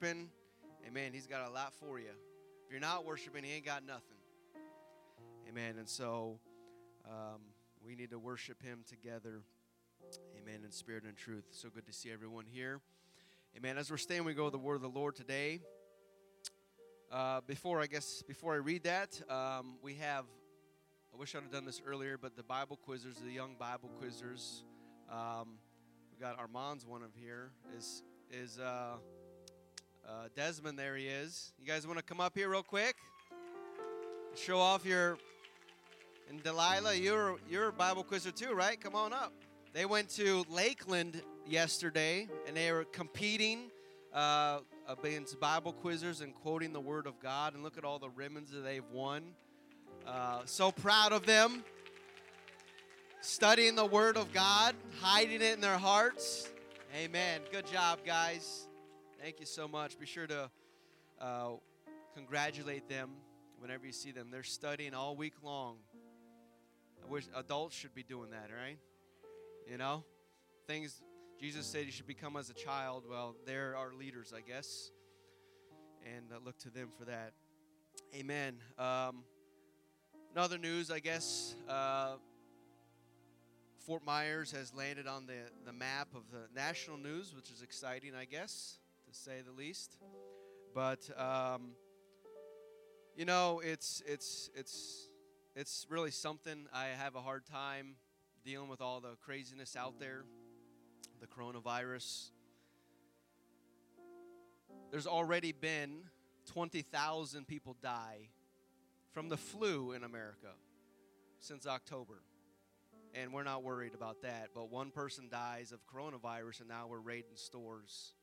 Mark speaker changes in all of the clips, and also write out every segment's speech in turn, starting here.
Speaker 1: worshiping, amen, he's got a lot for you. If you're not worshiping, he ain't got nothing. Amen. And so um, we need to worship him together. Amen. In spirit and truth. So good to see everyone here. Amen. As we're staying, we go the word of the Lord today. Uh, before I guess before I read that, um, we have. I wish I'd have done this earlier, but the Bible quizzers, the young Bible quizzers. Um, we got Armand's one of here. Is is uh, uh, Desmond? There he is. You guys want to come up here real quick? Show off your. And Delilah, you're you're a Bible quizzer too, right? Come on up. They went to Lakeland yesterday, and they were competing uh, against Bible quizzers and quoting the Word of God. And look at all the ribbons that they've won. Uh, so proud of them. Studying the Word of God, hiding it in their hearts. Amen. Good job, guys. Thank you so much. Be sure to uh, congratulate them whenever you see them. They're studying all week long. I wish adults should be doing that, right? You know, things Jesus said you should become as a child. Well, they're our leaders, I guess, and uh, look to them for that. Amen. Um, in other news, I guess uh, Fort Myers has landed on the, the map of the national news, which is exciting, I guess, to say the least. But um, you know, it's it's it's it's really something. I have a hard time dealing with all the craziness out there, the coronavirus. There's already been 20,000 people die from the flu in America since October. And we're not worried about that. But one person dies of coronavirus, and now we're raiding stores.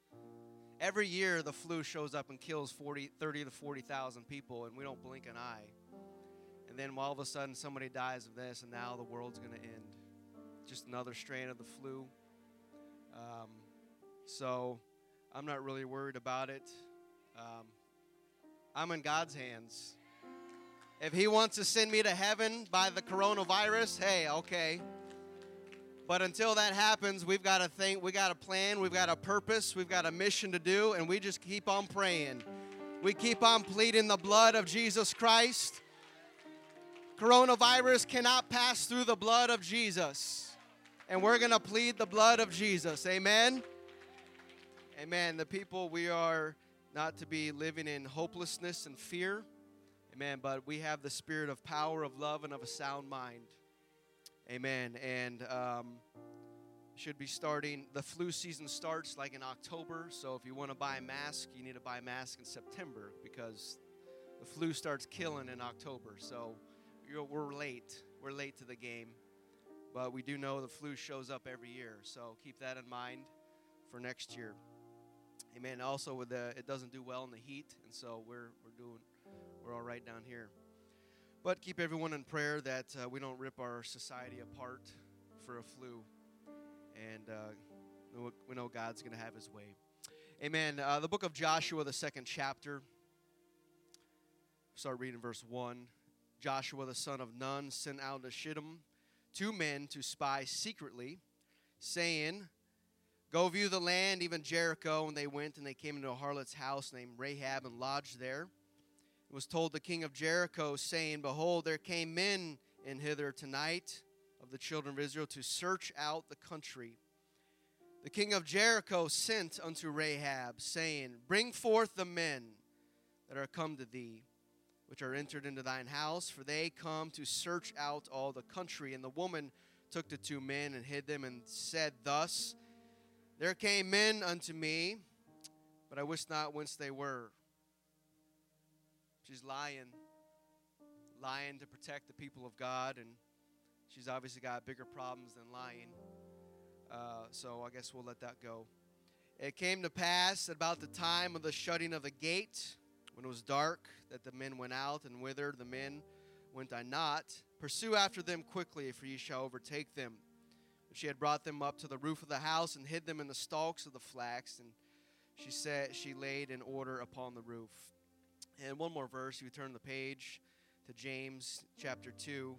Speaker 1: Every year, the flu shows up and kills 40, 30 to 40,000 people, and we don't blink an eye. And then all of a sudden, somebody dies of this, and now the world's going to end. Just another strain of the flu. Um, so I'm not really worried about it. Um, I'm in God's hands. If He wants to send me to heaven by the coronavirus, hey, okay. But until that happens, we've got to think, we got a plan, we've got a purpose, we've got a mission to do, and we just keep on praying. We keep on pleading the blood of Jesus Christ. Coronavirus cannot pass through the blood of Jesus. And we're going to plead the blood of Jesus. Amen. Amen. The people, we are not to be living in hopelessness and fear. Amen. But we have the spirit of power, of love, and of a sound mind. Amen. And um, should be starting. The flu season starts like in October. So if you want to buy a mask, you need to buy a mask in September because the flu starts killing in October. So we're late. We're late to the game. But we do know the flu shows up every year. So keep that in mind for next year. Amen. Also, with the it doesn't do well in the heat, and so we're we're doing we're all right down here. But keep everyone in prayer that uh, we don't rip our society apart for a flu. And uh, we know God's going to have his way. Amen. Uh, the book of Joshua, the second chapter. Start reading verse 1. Joshua, the son of Nun, sent out to Shittim two men to spy secretly, saying, Go view the land, even Jericho. And they went and they came into a harlot's house named Rahab and lodged there was told the king of Jericho, saying, Behold, there came men in hither tonight of the children of Israel to search out the country. The king of Jericho sent unto Rahab, saying, Bring forth the men that are come to thee, which are entered into thine house, for they come to search out all the country. And the woman took the two men and hid them, and said thus, There came men unto me, but I wist not whence they were. She's lying, lying to protect the people of God, and she's obviously got bigger problems than lying. Uh, so I guess we'll let that go. It came to pass about the time of the shutting of the gate, when it was dark, that the men went out, and whither the men went I not. Pursue after them quickly, for ye shall overtake them. She had brought them up to the roof of the house and hid them in the stalks of the flax, and she said she laid in order upon the roof. And one more verse, you turn the page to James chapter 2,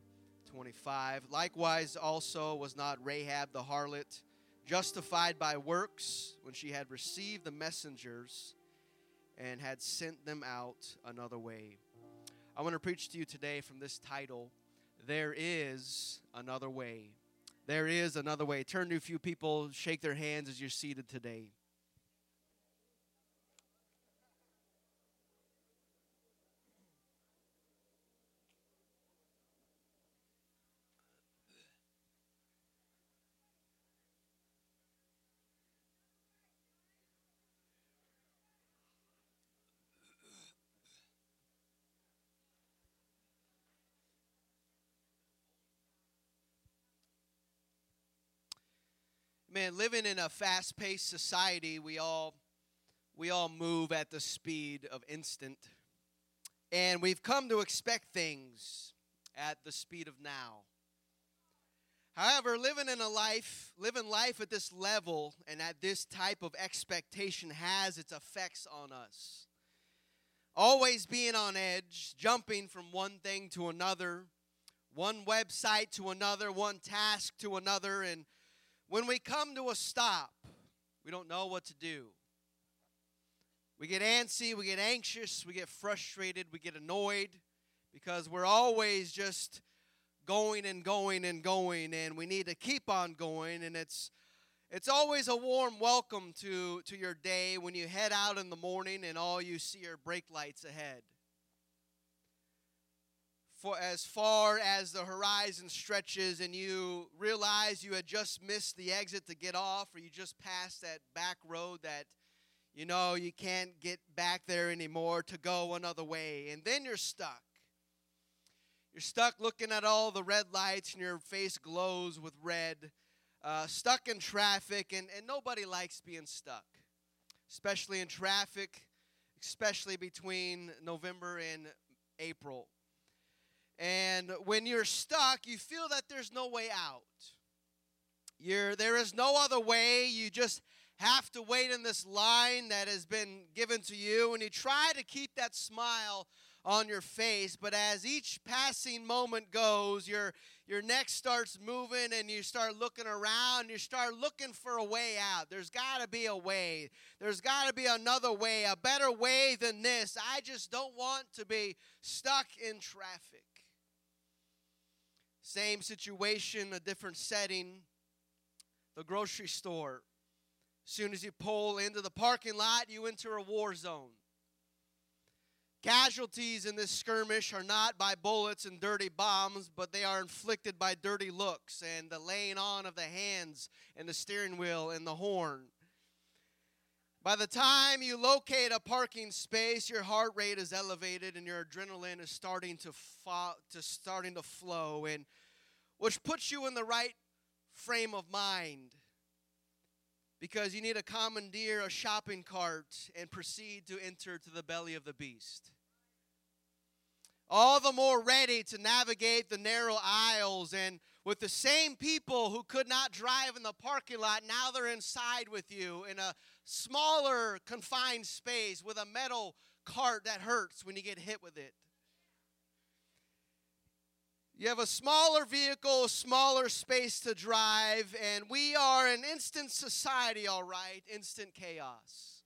Speaker 1: 25. Likewise, also was not Rahab the harlot justified by works when she had received the messengers and had sent them out another way. I want to preach to you today from this title There is Another Way. There is another way. Turn to a few people, shake their hands as you're seated today. Man, living in a fast-paced society, we all we all move at the speed of instant. And we've come to expect things at the speed of now. However, living in a life, living life at this level and at this type of expectation has its effects on us. Always being on edge, jumping from one thing to another, one website to another, one task to another, and when we come to a stop, we don't know what to do. We get antsy, we get anxious, we get frustrated, we get annoyed because we're always just going and going and going and we need to keep on going and it's it's always a warm welcome to to your day when you head out in the morning and all you see are brake lights ahead for as far as the horizon stretches and you realize you had just missed the exit to get off or you just passed that back road that you know you can't get back there anymore to go another way and then you're stuck. You're stuck looking at all the red lights and your face glows with red uh, stuck in traffic and, and nobody likes being stuck especially in traffic especially between november and april and when you're stuck, you feel that there's no way out. You're, there is no other way. You just have to wait in this line that has been given to you. And you try to keep that smile on your face. But as each passing moment goes, your, your neck starts moving and you start looking around. You start looking for a way out. There's got to be a way. There's got to be another way, a better way than this. I just don't want to be stuck in traffic. Same situation, a different setting. The grocery store. As soon as you pull into the parking lot, you enter a war zone. Casualties in this skirmish are not by bullets and dirty bombs, but they are inflicted by dirty looks and the laying on of the hands and the steering wheel and the horn. By the time you locate a parking space, your heart rate is elevated and your adrenaline is starting to fo- to starting to flow and which puts you in the right frame of mind because you need to commandeer a shopping cart and proceed to enter to the belly of the beast. All the more ready to navigate the narrow aisles and with the same people who could not drive in the parking lot, now they're inside with you in a smaller, confined space with a metal cart that hurts when you get hit with it. You have a smaller vehicle, smaller space to drive, and we are an instant society, all right, instant chaos.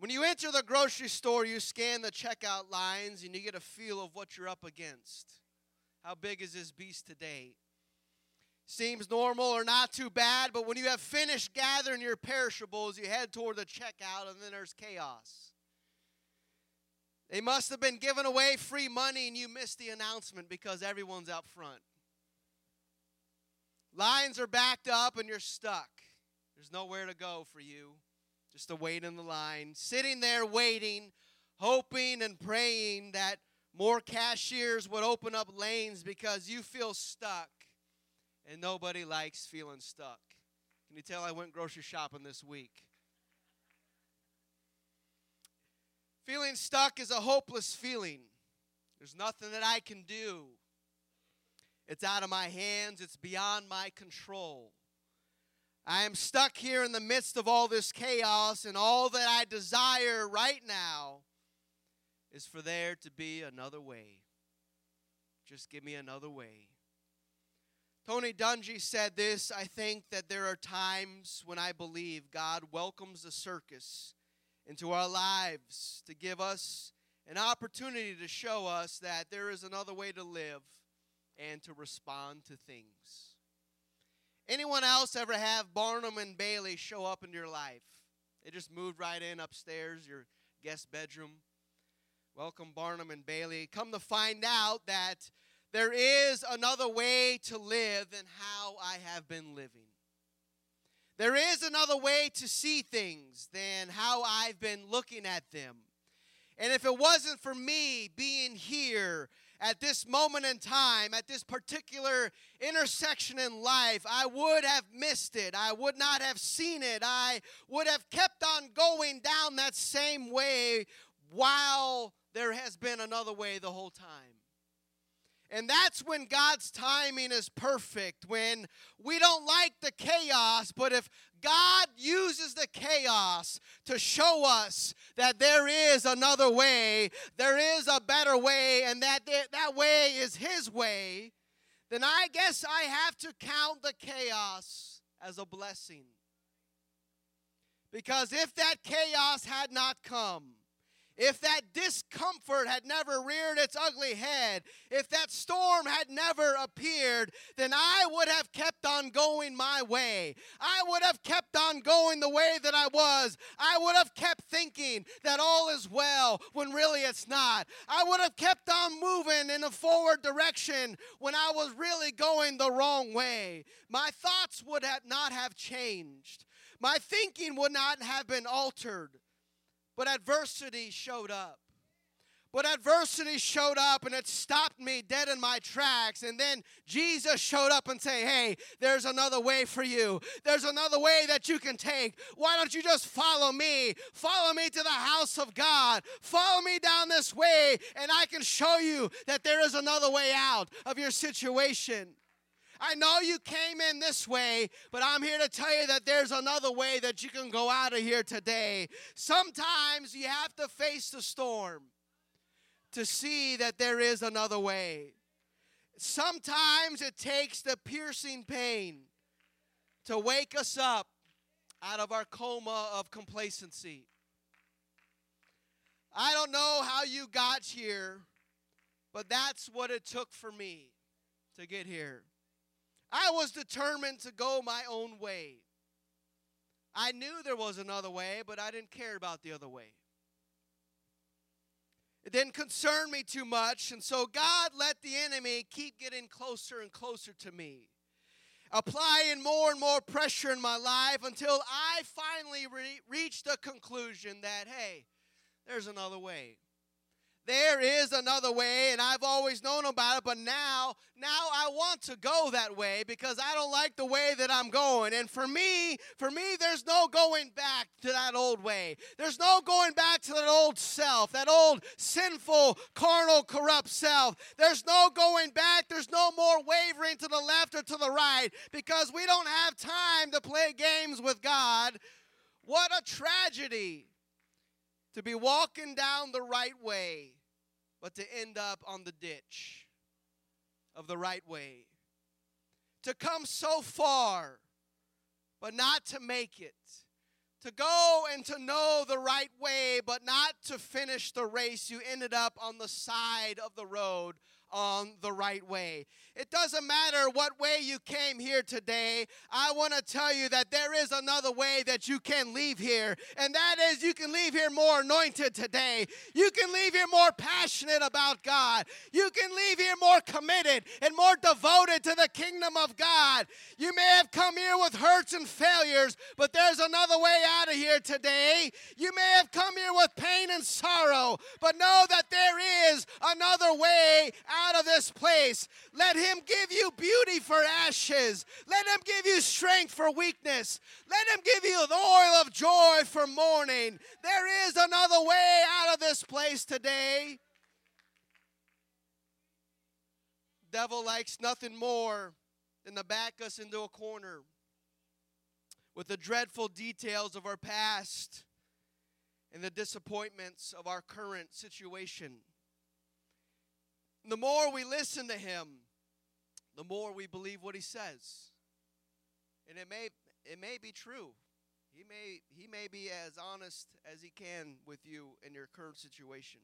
Speaker 1: When you enter the grocery store, you scan the checkout lines and you get a feel of what you're up against. How big is this beast today? Seems normal or not too bad, but when you have finished gathering your perishables, you head toward the checkout and then there's chaos. They must have been giving away free money and you missed the announcement because everyone's out front. Lines are backed up and you're stuck. There's nowhere to go for you, just to wait in the line. Sitting there waiting, hoping and praying that more cashiers would open up lanes because you feel stuck and nobody likes feeling stuck. Can you tell I went grocery shopping this week? Feeling stuck is a hopeless feeling. There's nothing that I can do. It's out of my hands, it's beyond my control. I am stuck here in the midst of all this chaos, and all that I desire right now is for there to be another way. Just give me another way. Tony Dungy said this I think that there are times when I believe God welcomes the circus into our lives to give us an opportunity to show us that there is another way to live and to respond to things. Anyone else ever have Barnum and Bailey show up in your life? They just moved right in upstairs, your guest bedroom. Welcome, Barnum and Bailey. Come to find out that there is another way to live than how I have been living. There is another way to see things than how I've been looking at them. And if it wasn't for me being here at this moment in time, at this particular intersection in life, I would have missed it. I would not have seen it. I would have kept on going down that same way while there has been another way the whole time. And that's when God's timing is perfect, when we don't like the chaos, but if God uses the chaos to show us that there is another way, there is a better way, and that that way is His way, then I guess I have to count the chaos as a blessing. Because if that chaos had not come, if that discomfort had never reared its ugly head, if that storm had never appeared, then I would have kept on going my way. I would have kept on going the way that I was. I would have kept thinking that all is well when really it's not. I would have kept on moving in a forward direction when I was really going the wrong way. My thoughts would have not have changed. My thinking would not have been altered. But adversity showed up. But adversity showed up and it stopped me dead in my tracks. And then Jesus showed up and say, "Hey, there's another way for you. There's another way that you can take. Why don't you just follow me? Follow me to the house of God. Follow me down this way and I can show you that there is another way out of your situation." I know you came in this way, but I'm here to tell you that there's another way that you can go out of here today. Sometimes you have to face the storm to see that there is another way. Sometimes it takes the piercing pain to wake us up out of our coma of complacency. I don't know how you got here, but that's what it took for me to get here. I was determined to go my own way. I knew there was another way, but I didn't care about the other way. It didn't concern me too much, and so God let the enemy keep getting closer and closer to me, applying more and more pressure in my life until I finally re- reached the conclusion that, hey, there's another way there is another way and I've always known about it, but now, now I want to go that way because I don't like the way that I'm going. And for me, for me, there's no going back to that old way. There's no going back to that old self, that old sinful, carnal, corrupt self. There's no going back. There's no more wavering to the left or to the right because we don't have time to play games with God. What a tragedy to be walking down the right way, but to end up on the ditch of the right way. To come so far, but not to make it. To go and to know the right way, but not to finish the race. You ended up on the side of the road on the right way. It doesn't matter what way you came here today. I want to tell you that there is another way that you can leave here, and that is you can leave here more anointed today. You can leave here more passionate about God. You can leave here more committed and more devoted to the kingdom of God. You may have come here with hurts and failures, but there's another way out of here today. You may have come here with pain and sorrow, but know that there is another way out of this place. Let Him give you beauty for ashes. Let Him give you strength for weakness. Let Him give you the oil of joy for mourning. There is another way out of this place today. Devil likes nothing more than to back us into a corner with the dreadful details of our past and the disappointments of our current situation the more we listen to him, the more we believe what he says. And it may it may be true. He may he may be as honest as he can with you in your current situation.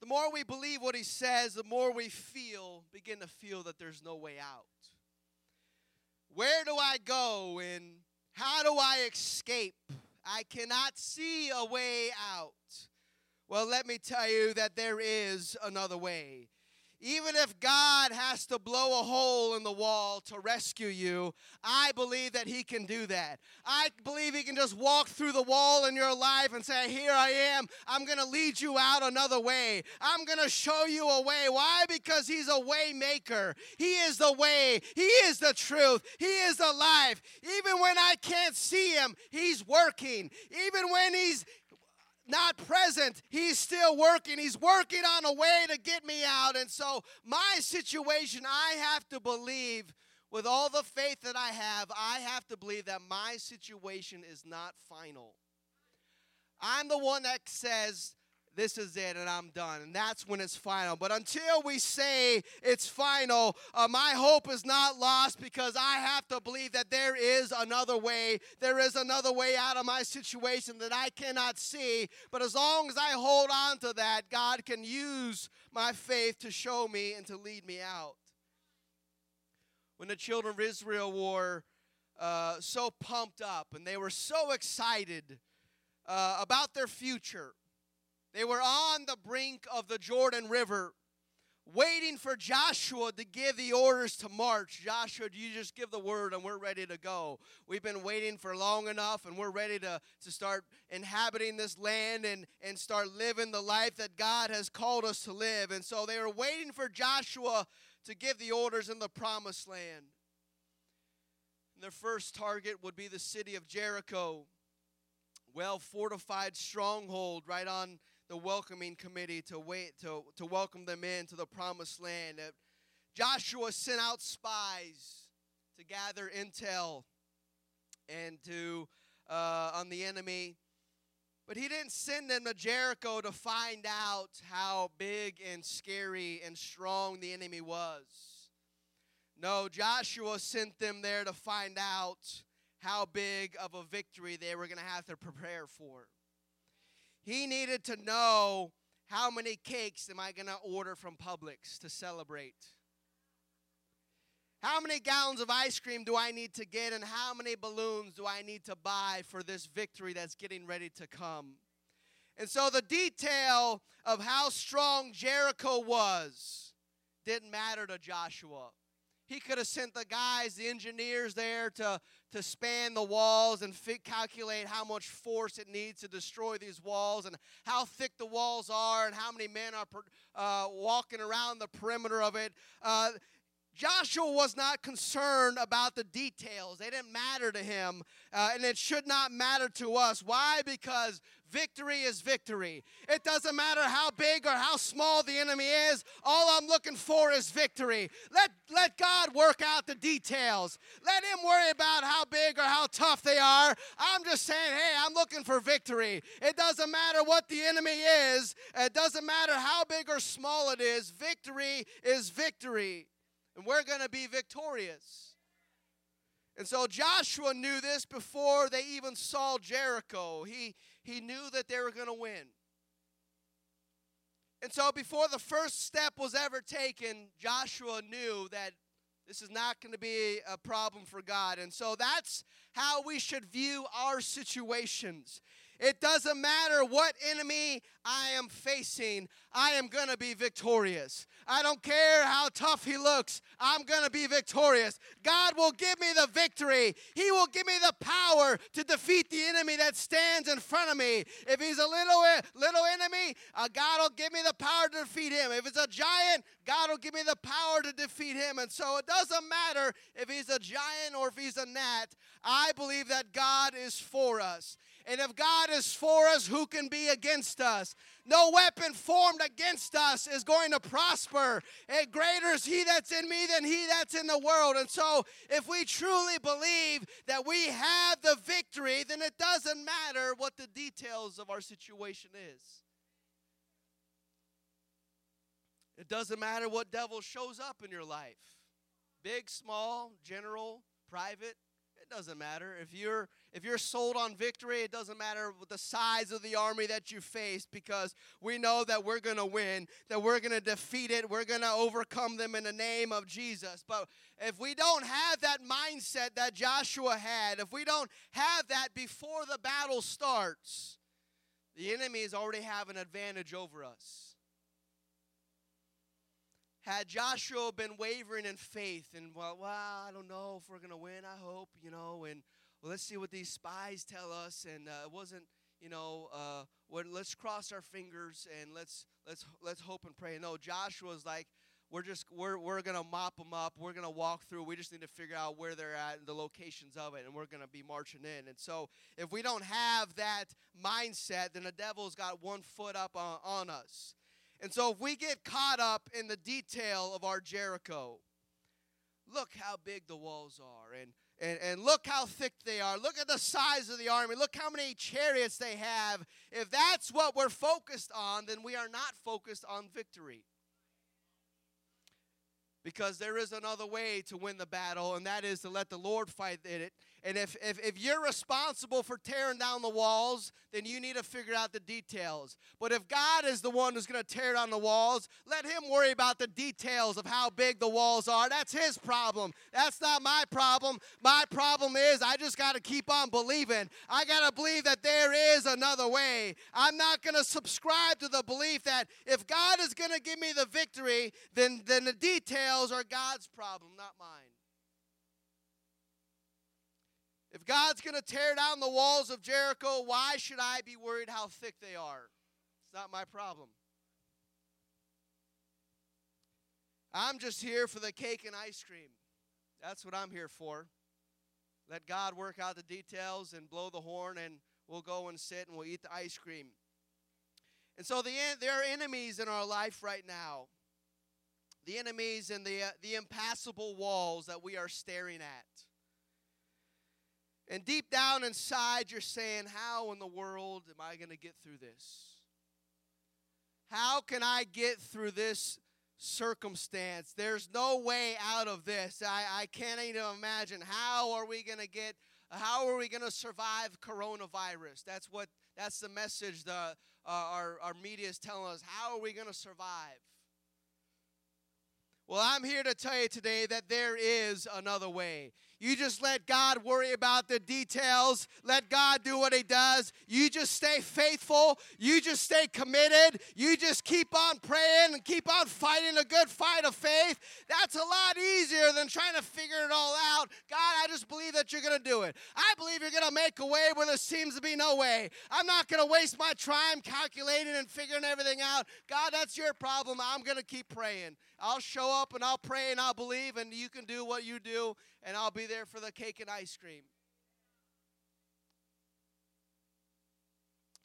Speaker 1: The more we believe what he says, the more we feel begin to feel that there's no way out. Where do I go and how do I escape? I cannot see a way out. Well, let me tell you that there is another way. Even if God has to blow a hole in the wall to rescue you, I believe that He can do that. I believe He can just walk through the wall in your life and say, Here I am. I'm going to lead you out another way. I'm going to show you a way. Why? Because He's a way maker. He is the way, He is the truth, He is the life. Even when I can't see Him, He's working. Even when He's not present, he's still working. He's working on a way to get me out. And so, my situation, I have to believe, with all the faith that I have, I have to believe that my situation is not final. I'm the one that says, this is it and I'm done. And that's when it's final. But until we say it's final, uh, my hope is not lost because I have to believe that there is another way. There is another way out of my situation that I cannot see. But as long as I hold on to that, God can use my faith to show me and to lead me out. When the children of Israel were uh, so pumped up and they were so excited uh, about their future, they were on the brink of the Jordan River, waiting for Joshua to give the orders to march. Joshua, you just give the word and we're ready to go. We've been waiting for long enough and we're ready to, to start inhabiting this land and, and start living the life that God has called us to live. And so they were waiting for Joshua to give the orders in the promised land. And their first target would be the city of Jericho, well fortified stronghold right on the welcoming committee to wait to, to welcome them into the promised land. Joshua sent out spies to gather intel and to uh, on the enemy. But he didn't send them to Jericho to find out how big and scary and strong the enemy was. No, Joshua sent them there to find out how big of a victory they were going to have to prepare for. He needed to know how many cakes am I going to order from Publix to celebrate? How many gallons of ice cream do I need to get, and how many balloons do I need to buy for this victory that's getting ready to come? And so the detail of how strong Jericho was didn't matter to Joshua. He could have sent the guys, the engineers there to, to span the walls and fit, calculate how much force it needs to destroy these walls and how thick the walls are and how many men are uh, walking around the perimeter of it. Uh, Joshua was not concerned about the details. They didn't matter to him, uh, and it should not matter to us. Why? Because victory is victory. It doesn't matter how big or how small the enemy is. All I'm looking for is victory. Let, let God work out the details. Let Him worry about how big or how tough they are. I'm just saying, hey, I'm looking for victory. It doesn't matter what the enemy is, it doesn't matter how big or small it is. Victory is victory and we're going to be victorious. And so Joshua knew this before they even saw Jericho. He, he knew that they were going to win. And so before the first step was ever taken, Joshua knew that this is not going to be a problem for God. And so that's how we should view our situations. It doesn't matter what enemy I am facing, I am going to be victorious. I don't care how tough he looks, I'm going to be victorious. God will give me the victory. He will give me the power to defeat the enemy that stands in front of me. If he's a little little enemy, uh, God will give me the power to defeat him. If it's a giant, God will give me the power to defeat him. And so it doesn't matter if he's a giant or if he's a gnat. I believe that God is for us. And if God is for us, who can be against us? No weapon formed against us is going to prosper. And greater is He that's in me than He that's in the world. And so, if we truly believe that we have the victory, then it doesn't matter what the details of our situation is. It doesn't matter what devil shows up in your life big, small, general, private. It doesn't matter. If you're if you're sold on victory, it doesn't matter the size of the army that you face because we know that we're going to win, that we're going to defeat it, we're going to overcome them in the name of Jesus. But if we don't have that mindset that Joshua had, if we don't have that before the battle starts, the enemies already have an advantage over us. Had Joshua been wavering in faith and, well, well I don't know if we're going to win, I hope, you know, and well, let's see what these spies tell us, and uh, it wasn't, you know, uh, let's cross our fingers and let's let's let's hope and pray. No, Joshua's like, we're just we're we're gonna mop them up. We're gonna walk through. We just need to figure out where they're at and the locations of it, and we're gonna be marching in. And so, if we don't have that mindset, then the devil's got one foot up on, on us. And so, if we get caught up in the detail of our Jericho, look how big the walls are, and, and, and look how thick they are. Look at the size of the army. Look how many chariots they have. If that's what we're focused on, then we are not focused on victory. Because there is another way to win the battle, and that is to let the Lord fight in it and if, if, if you're responsible for tearing down the walls, then you need to figure out the details. But if God is the one who's going to tear down the walls, let Him worry about the details of how big the walls are. That's His problem. That's not my problem. My problem is I just got to keep on believing. I got to believe that there is another way. I'm not going to subscribe to the belief that if God is going to give me the victory, then, then the details are God's problem, not mine. If God's going to tear down the walls of Jericho, why should I be worried how thick they are? It's not my problem. I'm just here for the cake and ice cream. That's what I'm here for. Let God work out the details and blow the horn, and we'll go and sit and we'll eat the ice cream. And so the, there are enemies in our life right now. The enemies and the, uh, the impassable walls that we are staring at. And deep down inside, you're saying, How in the world am I going to get through this? How can I get through this circumstance? There's no way out of this. I, I can't even imagine. How are we going to get, how are we going to survive coronavirus? That's what, that's the message the, uh, our, our media is telling us. How are we going to survive? Well, I'm here to tell you today that there is another way. You just let God worry about the details. Let God do what He does. You just stay faithful. You just stay committed. You just keep on praying and keep on fighting a good fight of faith. That's a lot easier than trying to figure it all out. God, I just believe that you're going to do it. I believe you're going to make a way where there seems to be no way. I'm not going to waste my time calculating and figuring everything out. God, that's your problem. I'm going to keep praying. I'll show up and I'll pray and I'll believe, and you can do what you do, and I'll be there for the cake and ice cream.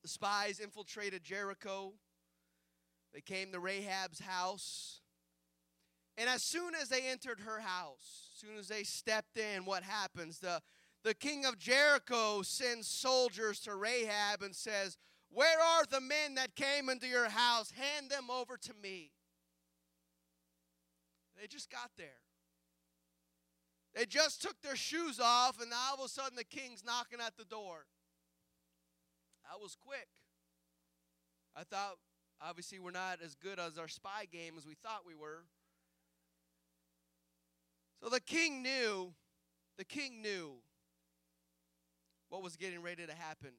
Speaker 1: The spies infiltrated Jericho. They came to Rahab's house. And as soon as they entered her house, as soon as they stepped in, what happens? The, the king of Jericho sends soldiers to Rahab and says, Where are the men that came into your house? Hand them over to me. They just got there. They just took their shoes off, and all of a sudden the king's knocking at the door. That was quick. I thought, obviously, we're not as good as our spy game as we thought we were. So the king knew, the king knew what was getting ready to happen.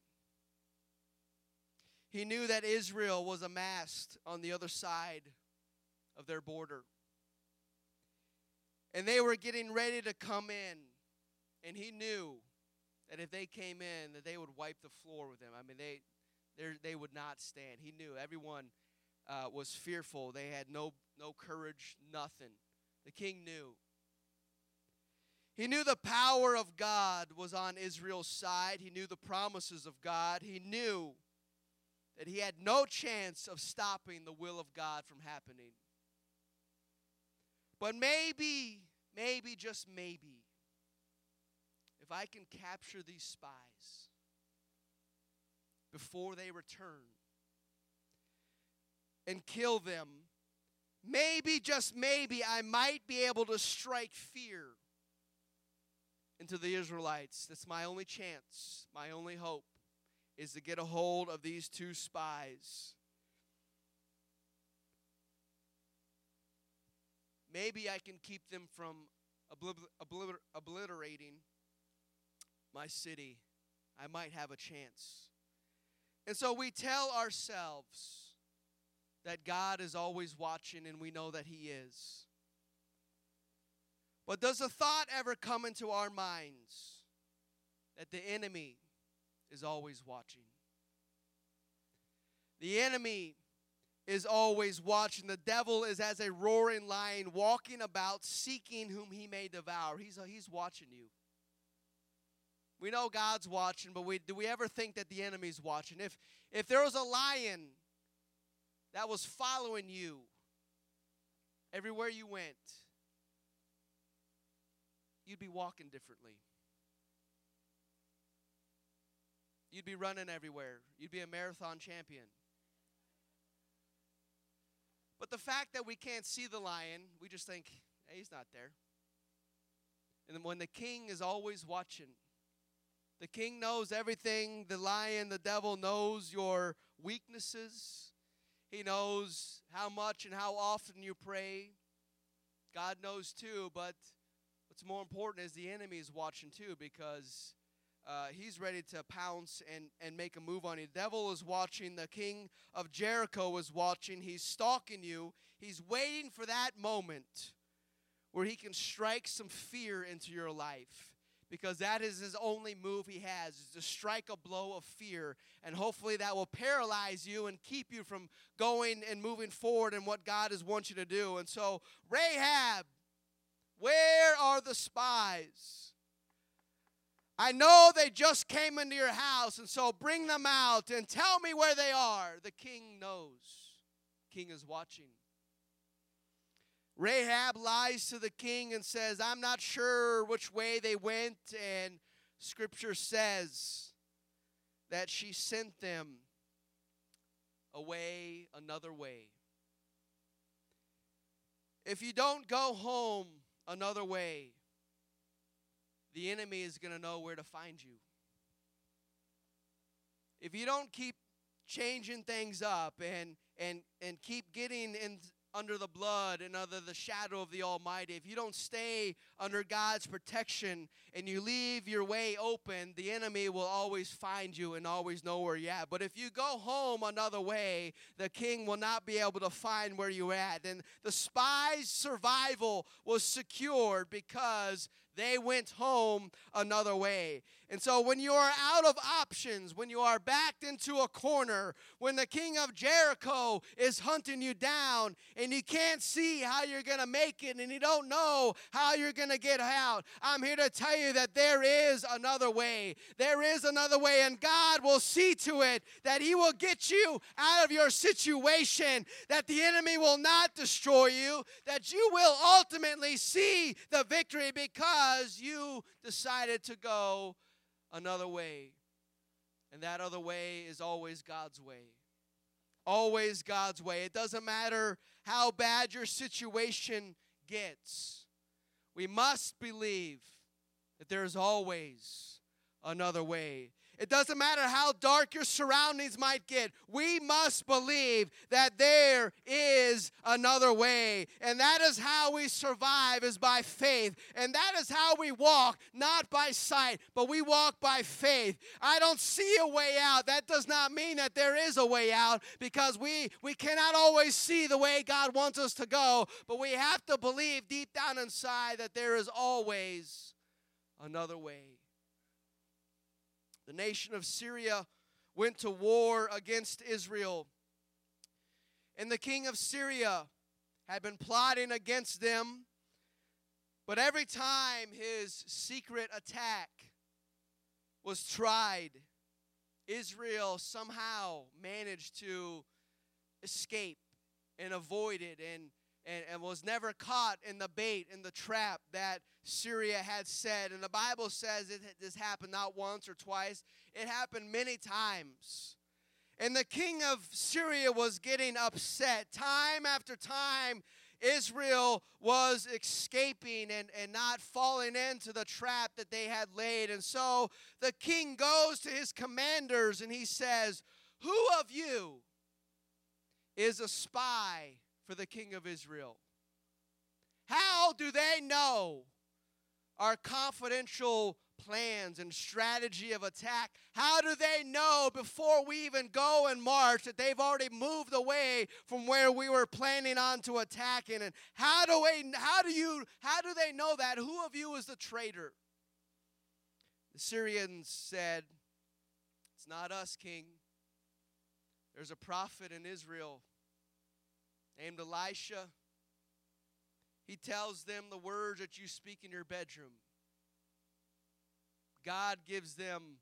Speaker 1: He knew that Israel was amassed on the other side of their border. And they were getting ready to come in. And he knew that if they came in, that they would wipe the floor with them. I mean, they, they would not stand. He knew everyone uh, was fearful. They had no, no courage, nothing. The king knew. He knew the power of God was on Israel's side. He knew the promises of God. He knew that he had no chance of stopping the will of God from happening. But maybe, maybe, just maybe, if I can capture these spies before they return and kill them, maybe, just maybe, I might be able to strike fear into the Israelites. That's my only chance, my only hope, is to get a hold of these two spies. Maybe I can keep them from obliter- obliterating my city. I might have a chance. And so we tell ourselves that God is always watching, and we know that He is. But does a thought ever come into our minds that the enemy is always watching? The enemy is always watching. The devil is as a roaring lion walking about seeking whom he may devour. He's, uh, he's watching you. We know God's watching, but we, do we ever think that the enemy's watching? If, if there was a lion that was following you everywhere you went, you'd be walking differently. You'd be running everywhere. You'd be a marathon champion. But the fact that we can't see the lion, we just think, hey, he's not there. And when the king is always watching, the king knows everything. The lion, the devil knows your weaknesses. He knows how much and how often you pray. God knows too, but what's more important is the enemy is watching too because uh, he's ready to pounce and, and make a move on you. The devil is watching. The king of Jericho is watching. He's stalking you. He's waiting for that moment where he can strike some fear into your life because that is his only move he has is to strike a blow of fear and hopefully that will paralyze you and keep you from going and moving forward in what god has wants you to do and so rahab where are the spies i know they just came into your house and so bring them out and tell me where they are the king knows king is watching Rahab lies to the king and says, I'm not sure which way they went. And scripture says that she sent them away another way. If you don't go home another way, the enemy is going to know where to find you. If you don't keep changing things up and and and keep getting in under the blood and under the shadow of the Almighty, if you don't stay under God's protection and you leave your way open, the enemy will always find you and always know where you're at. But if you go home another way, the king will not be able to find where you're at. And the spy's survival was secured because they went home another way. And so, when you are out of options, when you are backed into a corner, when the king of Jericho is hunting you down and you can't see how you're going to make it and you don't know how you're going to get out, I'm here to tell you that there is another way. There is another way, and God will see to it that He will get you out of your situation, that the enemy will not destroy you, that you will ultimately see the victory because you decided to go another way. And that other way is always God's way. Always God's way. It doesn't matter how bad your situation gets. We must believe that there is always another way. It doesn't matter how dark your surroundings might get. We must believe that there is another way. And that is how we survive is by faith. And that is how we walk, not by sight, but we walk by faith. I don't see a way out. That does not mean that there is a way out because we we cannot always see the way God wants us to go, but we have to believe deep down inside that there is always another way. The nation of Syria went to war against Israel. And the king of Syria had been plotting against them. But every time his secret attack was tried, Israel somehow managed to escape and avoid it and and, and was never caught in the bait, in the trap that Syria had set. And the Bible says it, this happened not once or twice, it happened many times. And the king of Syria was getting upset. Time after time, Israel was escaping and, and not falling into the trap that they had laid. And so the king goes to his commanders and he says, Who of you is a spy for the king of Israel? How do they know our confidential plans and strategy of attack. How do they know before we even go and march that they've already moved away from where we were planning on to attacking? And how do we how do you how do they know that? Who of you is the traitor? The Syrians said, It's not us, king. There's a prophet in Israel named Elisha. He tells them the words that you speak in your bedroom. God gives them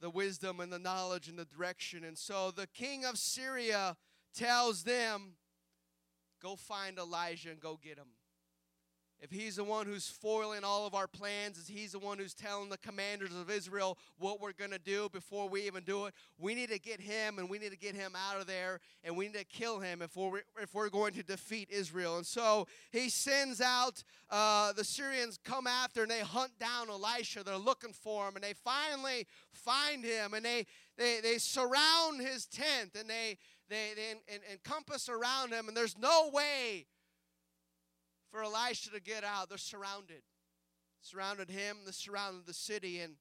Speaker 1: the wisdom and the knowledge and the direction. And so the king of Syria tells them, Go find Elijah and go get him. If he's the one who's foiling all of our plans, if he's the one who's telling the commanders of Israel what we're going to do before we even do it, we need to get him and we need to get him out of there and we need to kill him if we're, if we're going to defeat Israel. And so he sends out uh, the Syrians come after and they hunt down Elisha. They're looking for him and they finally find him and they, they, they surround his tent and they, they, they encompass around him and there's no way for Elisha to get out. They're surrounded. Surrounded him, they surrounded the city. And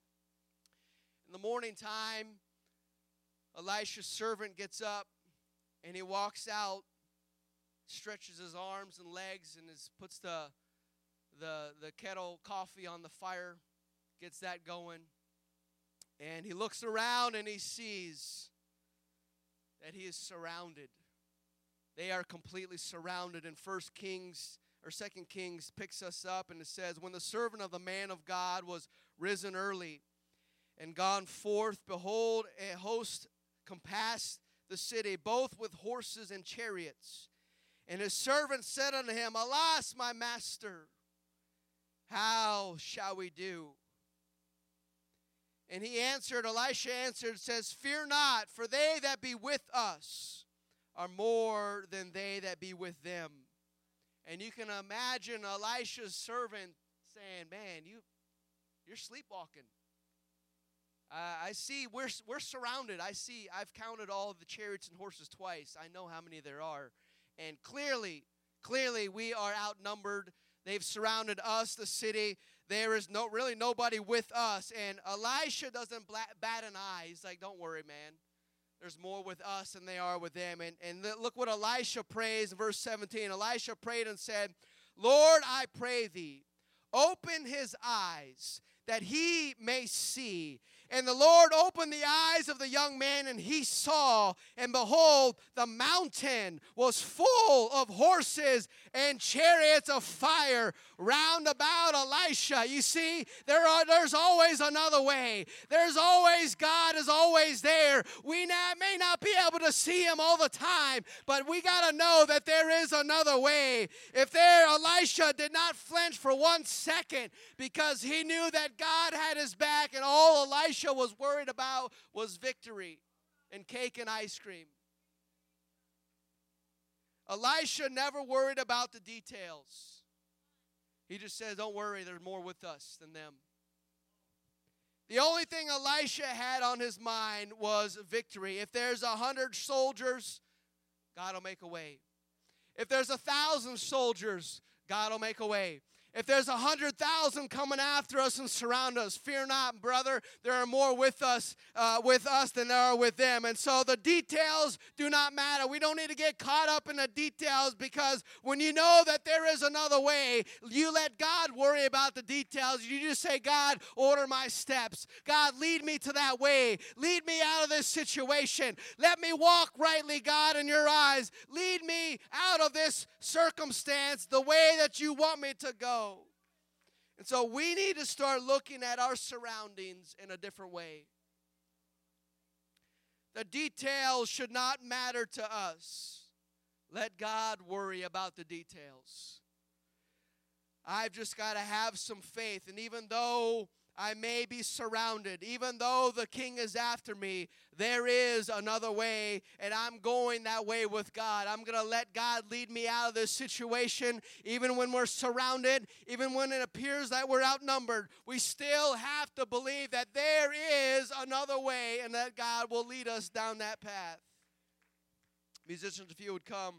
Speaker 1: in the morning time, Elisha's servant gets up and he walks out, stretches his arms and legs, and his, puts the, the, the kettle coffee on the fire, gets that going. And he looks around and he sees that he is surrounded. They are completely surrounded. In First Kings or Second Kings picks us up and it says, When the servant of the man of God was risen early and gone forth, behold, a host compassed the city, both with horses and chariots. And his servant said unto him, Alas, my master, how shall we do? And he answered, Elisha answered, says, Fear not, for they that be with us are more than they that be with them. And you can imagine Elisha's servant saying, Man, you, you're sleepwalking. Uh, I see we're, we're surrounded. I see, I've counted all the chariots and horses twice. I know how many there are. And clearly, clearly, we are outnumbered. They've surrounded us, the city. There is no really nobody with us. And Elisha doesn't bat an eye. He's like, Don't worry, man. There's more with us than they are with them. And, and look what Elisha prays in verse 17. Elisha prayed and said, Lord, I pray thee, open his eyes that he may see and the Lord opened the eyes of the young man, and he saw, and behold, the mountain was full of horses and chariots of fire round about Elisha. You see, there are, there's always another way. There's always, God is always there. We not, may not be able to see him all the time, but we got to know that there is another way. If there, Elisha did not flinch for one second because he knew that God had his back, and all Elisha Elisha was worried about was victory and cake and ice cream. Elisha never worried about the details. He just says, Don't worry, there's more with us than them. The only thing Elisha had on his mind was victory. If there's a hundred soldiers, God will make a way. If there's a thousand soldiers, God will make a way. If there's a hundred thousand coming after us and surround us, fear not, brother. There are more with us, uh, with us than there are with them. And so the details do not matter. We don't need to get caught up in the details because when you know that there is another way, you let God worry about the details. You just say, God, order my steps. God, lead me to that way. Lead me out of this situation. Let me walk rightly, God, in your eyes. Lead me out of this circumstance the way that you want me to go. And so we need to start looking at our surroundings in a different way. The details should not matter to us. Let God worry about the details. I've just got to have some faith. And even though I may be surrounded. Even though the king is after me, there is another way, and I'm going that way with God. I'm going to let God lead me out of this situation. Even when we're surrounded, even when it appears that we're outnumbered, we still have to believe that there is another way and that God will lead us down that path. Musicians, if you would come.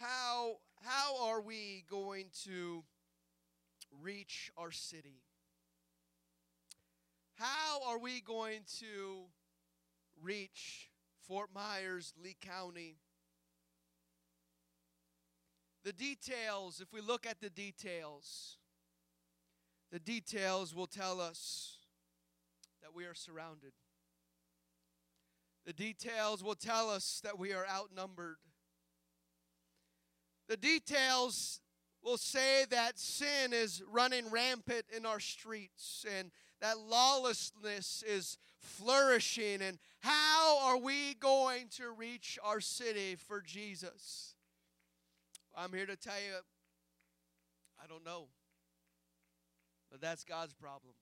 Speaker 1: How, how are we going to reach our city? How are we going to reach Fort Myers, Lee County? The details, if we look at the details, the details will tell us that we are surrounded. The details will tell us that we are outnumbered. The details will say that sin is running rampant in our streets and that lawlessness is flourishing. And how are we going to reach our city for Jesus? I'm here to tell you, I don't know. But that's God's problem.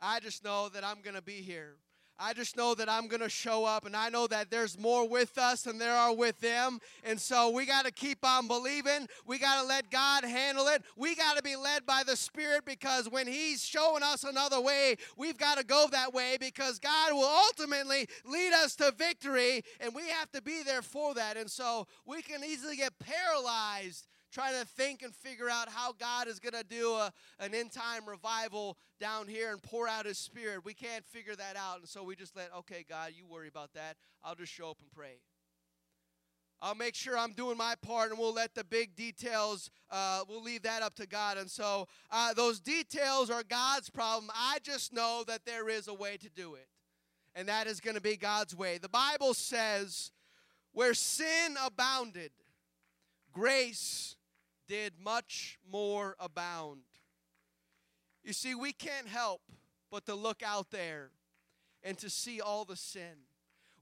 Speaker 1: I just know that I'm going to be here. I just know that I'm going to show up, and I know that there's more with us than there are with them. And so we got to keep on believing. We got to let God handle it. We got to be led by the Spirit because when He's showing us another way, we've got to go that way because God will ultimately lead us to victory, and we have to be there for that. And so we can easily get paralyzed trying to think and figure out how God is going to do a, an end time revival down here and pour out His Spirit. We can't figure that out. And so we just let, okay, God, you worry about that. I'll just show up and pray. I'll make sure I'm doing my part, and we'll let the big details, uh, we'll leave that up to God. And so uh, those details are God's problem. I just know that there is a way to do it, and that is going to be God's way. The Bible says, where sin abounded, grace did much more abound. You see, we can't help but to look out there and to see all the sin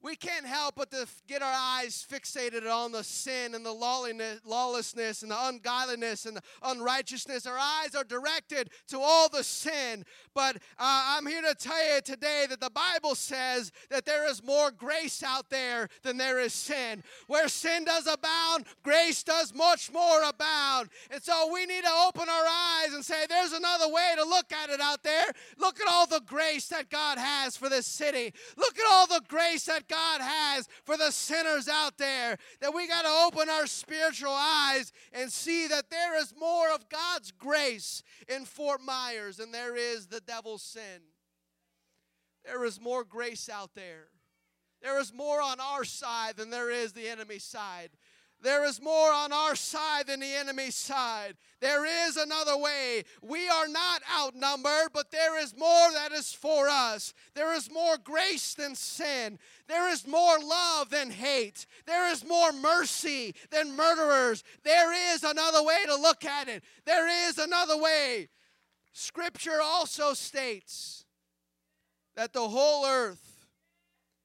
Speaker 1: we can't help but to get our eyes fixated on the sin and the lawlessness and the ungodliness and the unrighteousness. Our eyes are directed to all the sin. But uh, I'm here to tell you today that the Bible says that there is more grace out there than there is sin. Where sin does abound, grace does much more abound. And so we need to open our eyes and say, there's another way to look at it out there. Look at all the grace that God has for this city. Look at all the grace that God has for the sinners out there. That we got to open our spiritual eyes and see that there is more of God's grace in Fort Myers than there is the devil's sin. There is more grace out there. There is more on our side than there is the enemy's side. There is more on our side than the enemy's side. There is another way. We are not outnumbered, but there is more that is for us. There is more grace than sin. There is more love than hate. There is more mercy than murderers. There is another way to look at it. There is another way. Scripture also states that the whole earth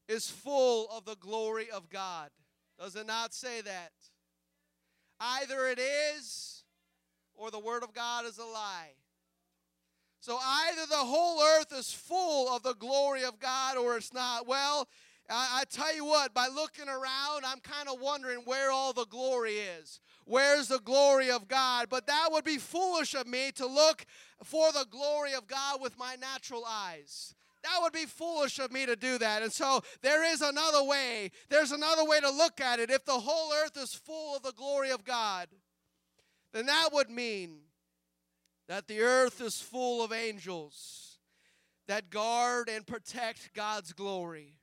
Speaker 1: is full of the glory of God. Does it not say that? Either it is or the Word of God is a lie. So either the whole earth is full of the glory of God or it's not. Well, I, I tell you what, by looking around, I'm kind of wondering where all the glory is. Where's the glory of God? But that would be foolish of me to look for the glory of God with my natural eyes. That would be foolish of me to do that. And so there is another way. There's another way to look at it. If the whole earth is full of the glory of God, then that would mean that the earth is full of angels that guard and protect God's glory.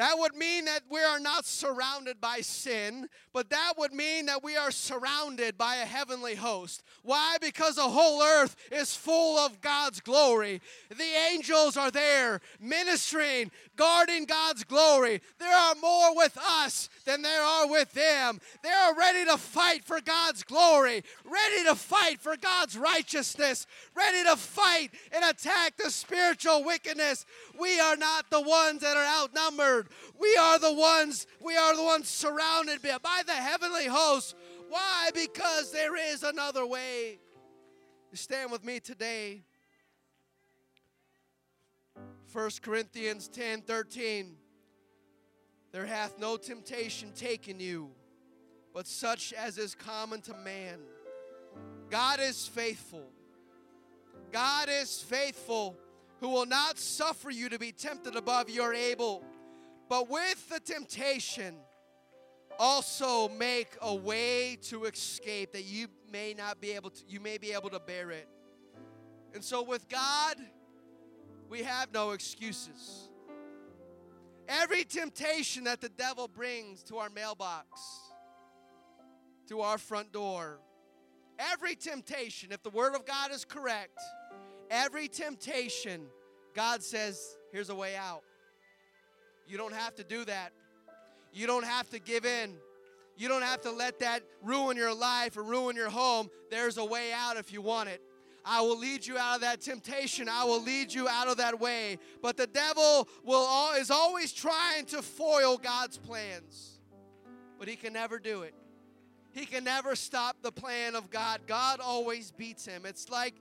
Speaker 1: That would mean that we are not surrounded by sin, but that would mean that we are surrounded by a heavenly host. Why? Because the whole earth is full of God's glory. The angels are there ministering, guarding God's glory. There are more with us than there are with them. They are ready to fight for God's glory, ready to fight for God's righteousness, ready to fight and attack the spiritual wickedness. We are not the ones that are outnumbered. We are the ones, we are the ones surrounded by the heavenly hosts. Why? Because there is another way. stand with me today. 1 Corinthians 10 13. There hath no temptation taken you, but such as is common to man. God is faithful. God is faithful, who will not suffer you to be tempted above your able, but with the temptation also make a way to escape that you may not be able to you may be able to bear it. And so with God, we have no excuses. Every temptation that the devil brings to our mailbox, to our front door, every temptation, if the word of God is correct, every temptation, God says, here's a way out. You don't have to do that. You don't have to give in. You don't have to let that ruin your life or ruin your home. There's a way out if you want it. I will lead you out of that temptation. I will lead you out of that way. But the devil will all, is always trying to foil God's plans. But he can never do it. He can never stop the plan of God. God always beats him. It's like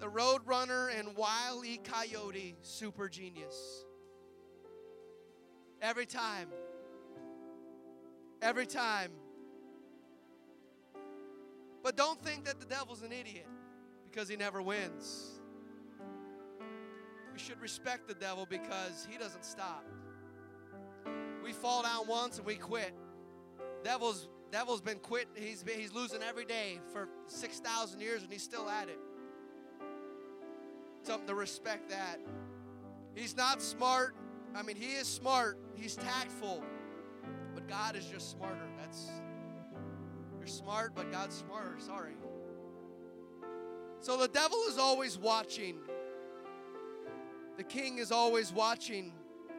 Speaker 1: the Roadrunner and Wile E. Coyote super genius. Every time. Every time. But don't think that the devil's an idiot because he never wins. We should respect the devil because he doesn't stop. We fall down once and we quit. Devil's devil's been quit. He's been, he's losing every day for 6,000 years and he's still at it. Something to respect that. He's not smart. I mean, he is smart. He's tactful. But God is just smarter. That's you're smart, but God's smarter. Sorry. So the devil is always watching. The king is always watching.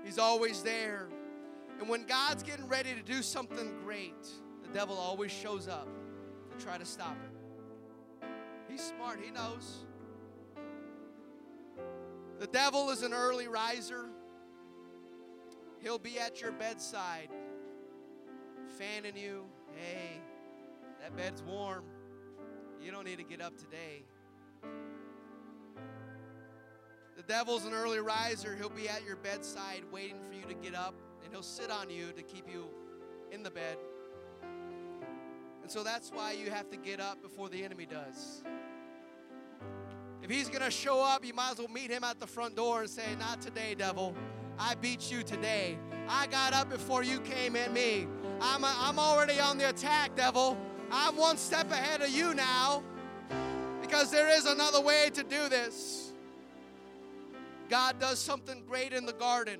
Speaker 1: He's always there. And when God's getting ready to do something great, the devil always shows up to try to stop it. He's smart, he knows. The devil is an early riser. He'll be at your bedside, fanning you. Hey, that bed's warm. You don't need to get up today. The devil's an early riser. He'll be at your bedside waiting for you to get up, and he'll sit on you to keep you in the bed. And so that's why you have to get up before the enemy does. If he's going to show up, you might as well meet him at the front door and say, Not today, devil. I beat you today. I got up before you came at me. I'm, a, I'm already on the attack, devil. I'm one step ahead of you now because there is another way to do this. God does something great in the garden.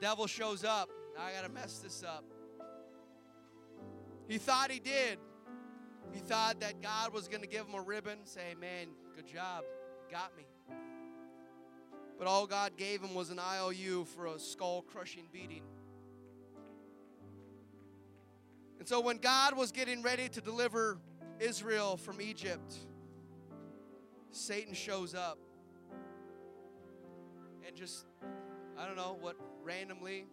Speaker 1: Devil shows up. I got to mess this up. He thought he did. He thought that God was going to give him a ribbon, say, Man, good job. Got me. But all God gave him was an IOU for a skull crushing beating. And so when God was getting ready to deliver Israel from Egypt, Satan shows up and just, I don't know what, randomly,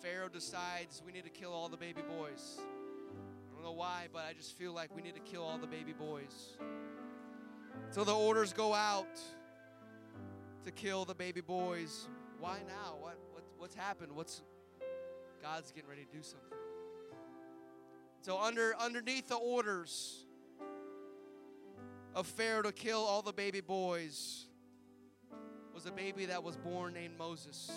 Speaker 1: Pharaoh decides we need to kill all the baby boys. I don't know why, but I just feel like we need to kill all the baby boys. So the orders go out to kill the baby boys. Why now? What, what what's happened? What's God's getting ready to do something. So under underneath the orders of Pharaoh to kill all the baby boys was a baby that was born named Moses,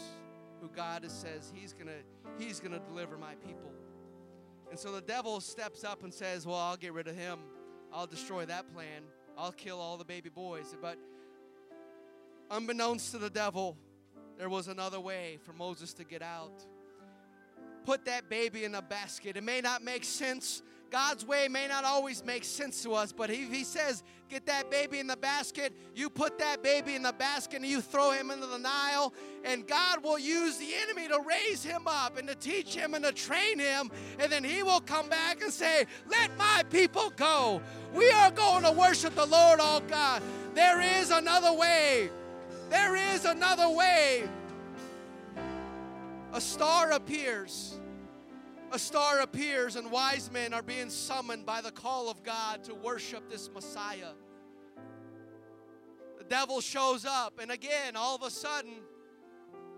Speaker 1: who God says he's gonna he's gonna deliver my people. And so the devil steps up and says, Well, I'll get rid of him. I'll destroy that plan. I'll kill all the baby boys. But unbeknownst to the devil, there was another way for Moses to get out. Put that baby in a basket. It may not make sense. God's way may not always make sense to us, but if He says, get that baby in the basket, you put that baby in the basket and you throw him into the Nile, and God will use the enemy to raise him up and to teach him and to train him, and then He will come back and say, Let my people go. We are going to worship the Lord, all God. There is another way. There is another way. A star appears. A star appears, and wise men are being summoned by the call of God to worship this Messiah. The devil shows up, and again, all of a sudden,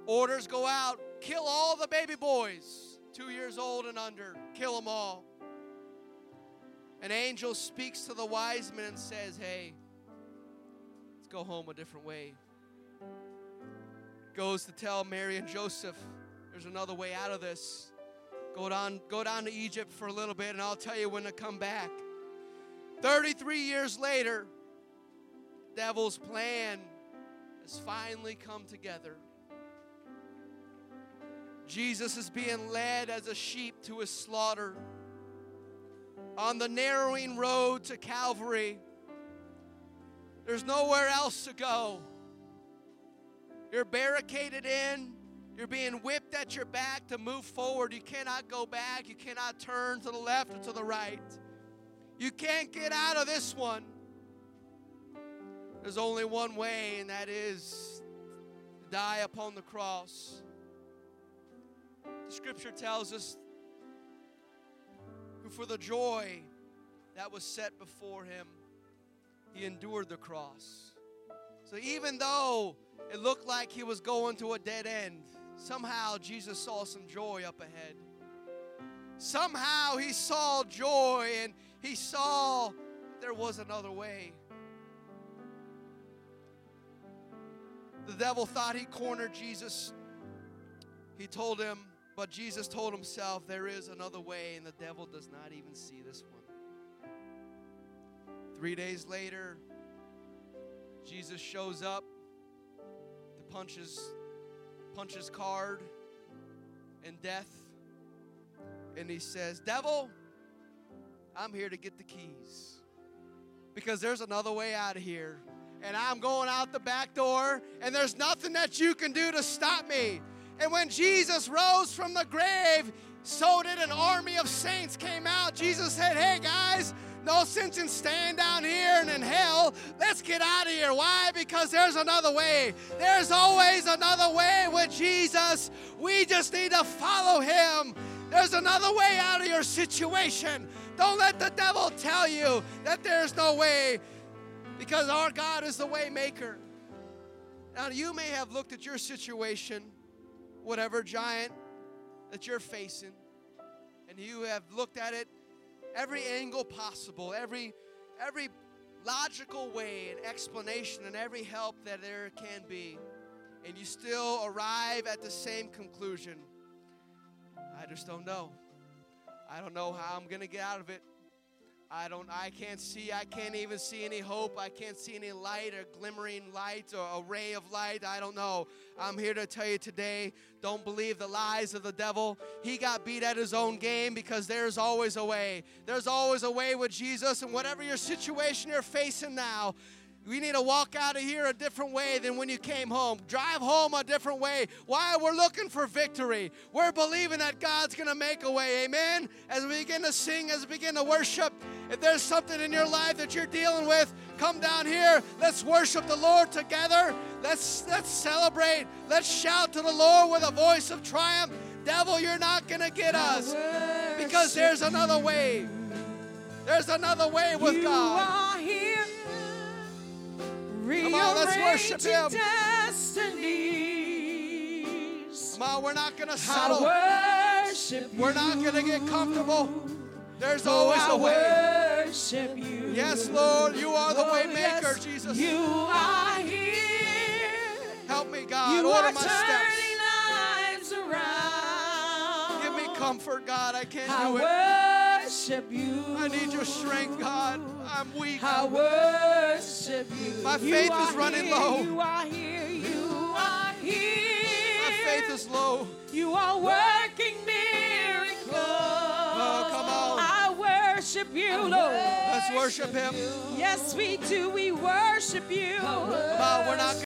Speaker 1: orders go out kill all the baby boys, two years old and under, kill them all. An angel speaks to the wise men and says, Hey, let's go home a different way. Goes to tell Mary and Joseph, There's another way out of this. Go down, go down to Egypt for a little bit, and I'll tell you when to come back. 33 years later, devil's plan has finally come together. Jesus is being led as a sheep to his slaughter. On the narrowing road to Calvary, there's nowhere else to go. You're barricaded in. You're being whipped at your back to move forward. You cannot go back. You cannot turn to the left or to the right. You can't get out of this one. There's only one way, and that is to die upon the cross. The scripture tells us who, for the joy that was set before him, he endured the cross. So even though it looked like he was going to a dead end, somehow Jesus saw some joy up ahead. Somehow he saw joy and he saw there was another way. The devil thought he cornered Jesus. He told him, but Jesus told himself, There is another way, and the devil does not even see this one. Three days later, Jesus shows up to punch his, punch his card in death. And he says, Devil, I'm here to get the keys. Because there's another way out of here. And I'm going out the back door, and there's nothing that you can do to stop me. And when Jesus rose from the grave, so did an army of saints came out. Jesus said, Hey guys, no sense in staying down here and in hell. Let's get out of here. Why? Because there's another way. There's always another way with Jesus. We just need to follow him. There's another way out of your situation. Don't let the devil tell you that there's no way because our God is the way maker. Now, you may have looked at your situation whatever giant that you're facing, and you have looked at it every angle possible, every every logical way and explanation and every help that there can be, and you still arrive at the same conclusion. I just don't know. I don't know how I'm going to get out of it. I don't I can't see I can't even see any hope. I can't see any light or glimmering light or a ray of light. I don't know. I'm here to tell you today, don't believe the lies of the devil. He got beat at his own game because there's always a way. There's always a way with Jesus and whatever your situation you're facing now, we need to walk out of here a different way than when you came home. Drive home a different way. Why? We're looking for victory. We're believing that God's going to make a way. Amen. As we begin to sing, as we begin to worship, if there's something in your life that you're dealing with, come down here. Let's worship the Lord together. Let's let's celebrate. Let's shout to the Lord with a voice of triumph. Devil, you're not going to get us because there's another way. There's another way with God. Come on, let's worship Him.
Speaker 2: Destinies.
Speaker 1: Come on, we're not going to settle. We're not going to get comfortable. There's
Speaker 2: Oh,
Speaker 1: always
Speaker 2: I
Speaker 1: a way.
Speaker 2: worship you.
Speaker 1: Yes, Lord, you are the
Speaker 2: Oh,
Speaker 1: way maker,
Speaker 2: yes,
Speaker 1: Jesus.
Speaker 2: You are here.
Speaker 1: Help me, God.
Speaker 2: you
Speaker 1: Order
Speaker 2: are
Speaker 1: my
Speaker 2: turning
Speaker 1: steps.
Speaker 2: lives around.
Speaker 1: Give me comfort, God. I can't
Speaker 2: I
Speaker 1: do it.
Speaker 2: worship you.
Speaker 1: I need your strength, God. I'm weak.
Speaker 2: I worship you.
Speaker 1: My faith
Speaker 2: are
Speaker 1: is running
Speaker 2: here,
Speaker 1: low.
Speaker 2: You are here. You are here.
Speaker 1: My faith is low.
Speaker 2: You are working miracles. Worship you, Lord.
Speaker 1: Let's worship Him.
Speaker 2: Yes, we do. We worship you.
Speaker 1: Come on, we're not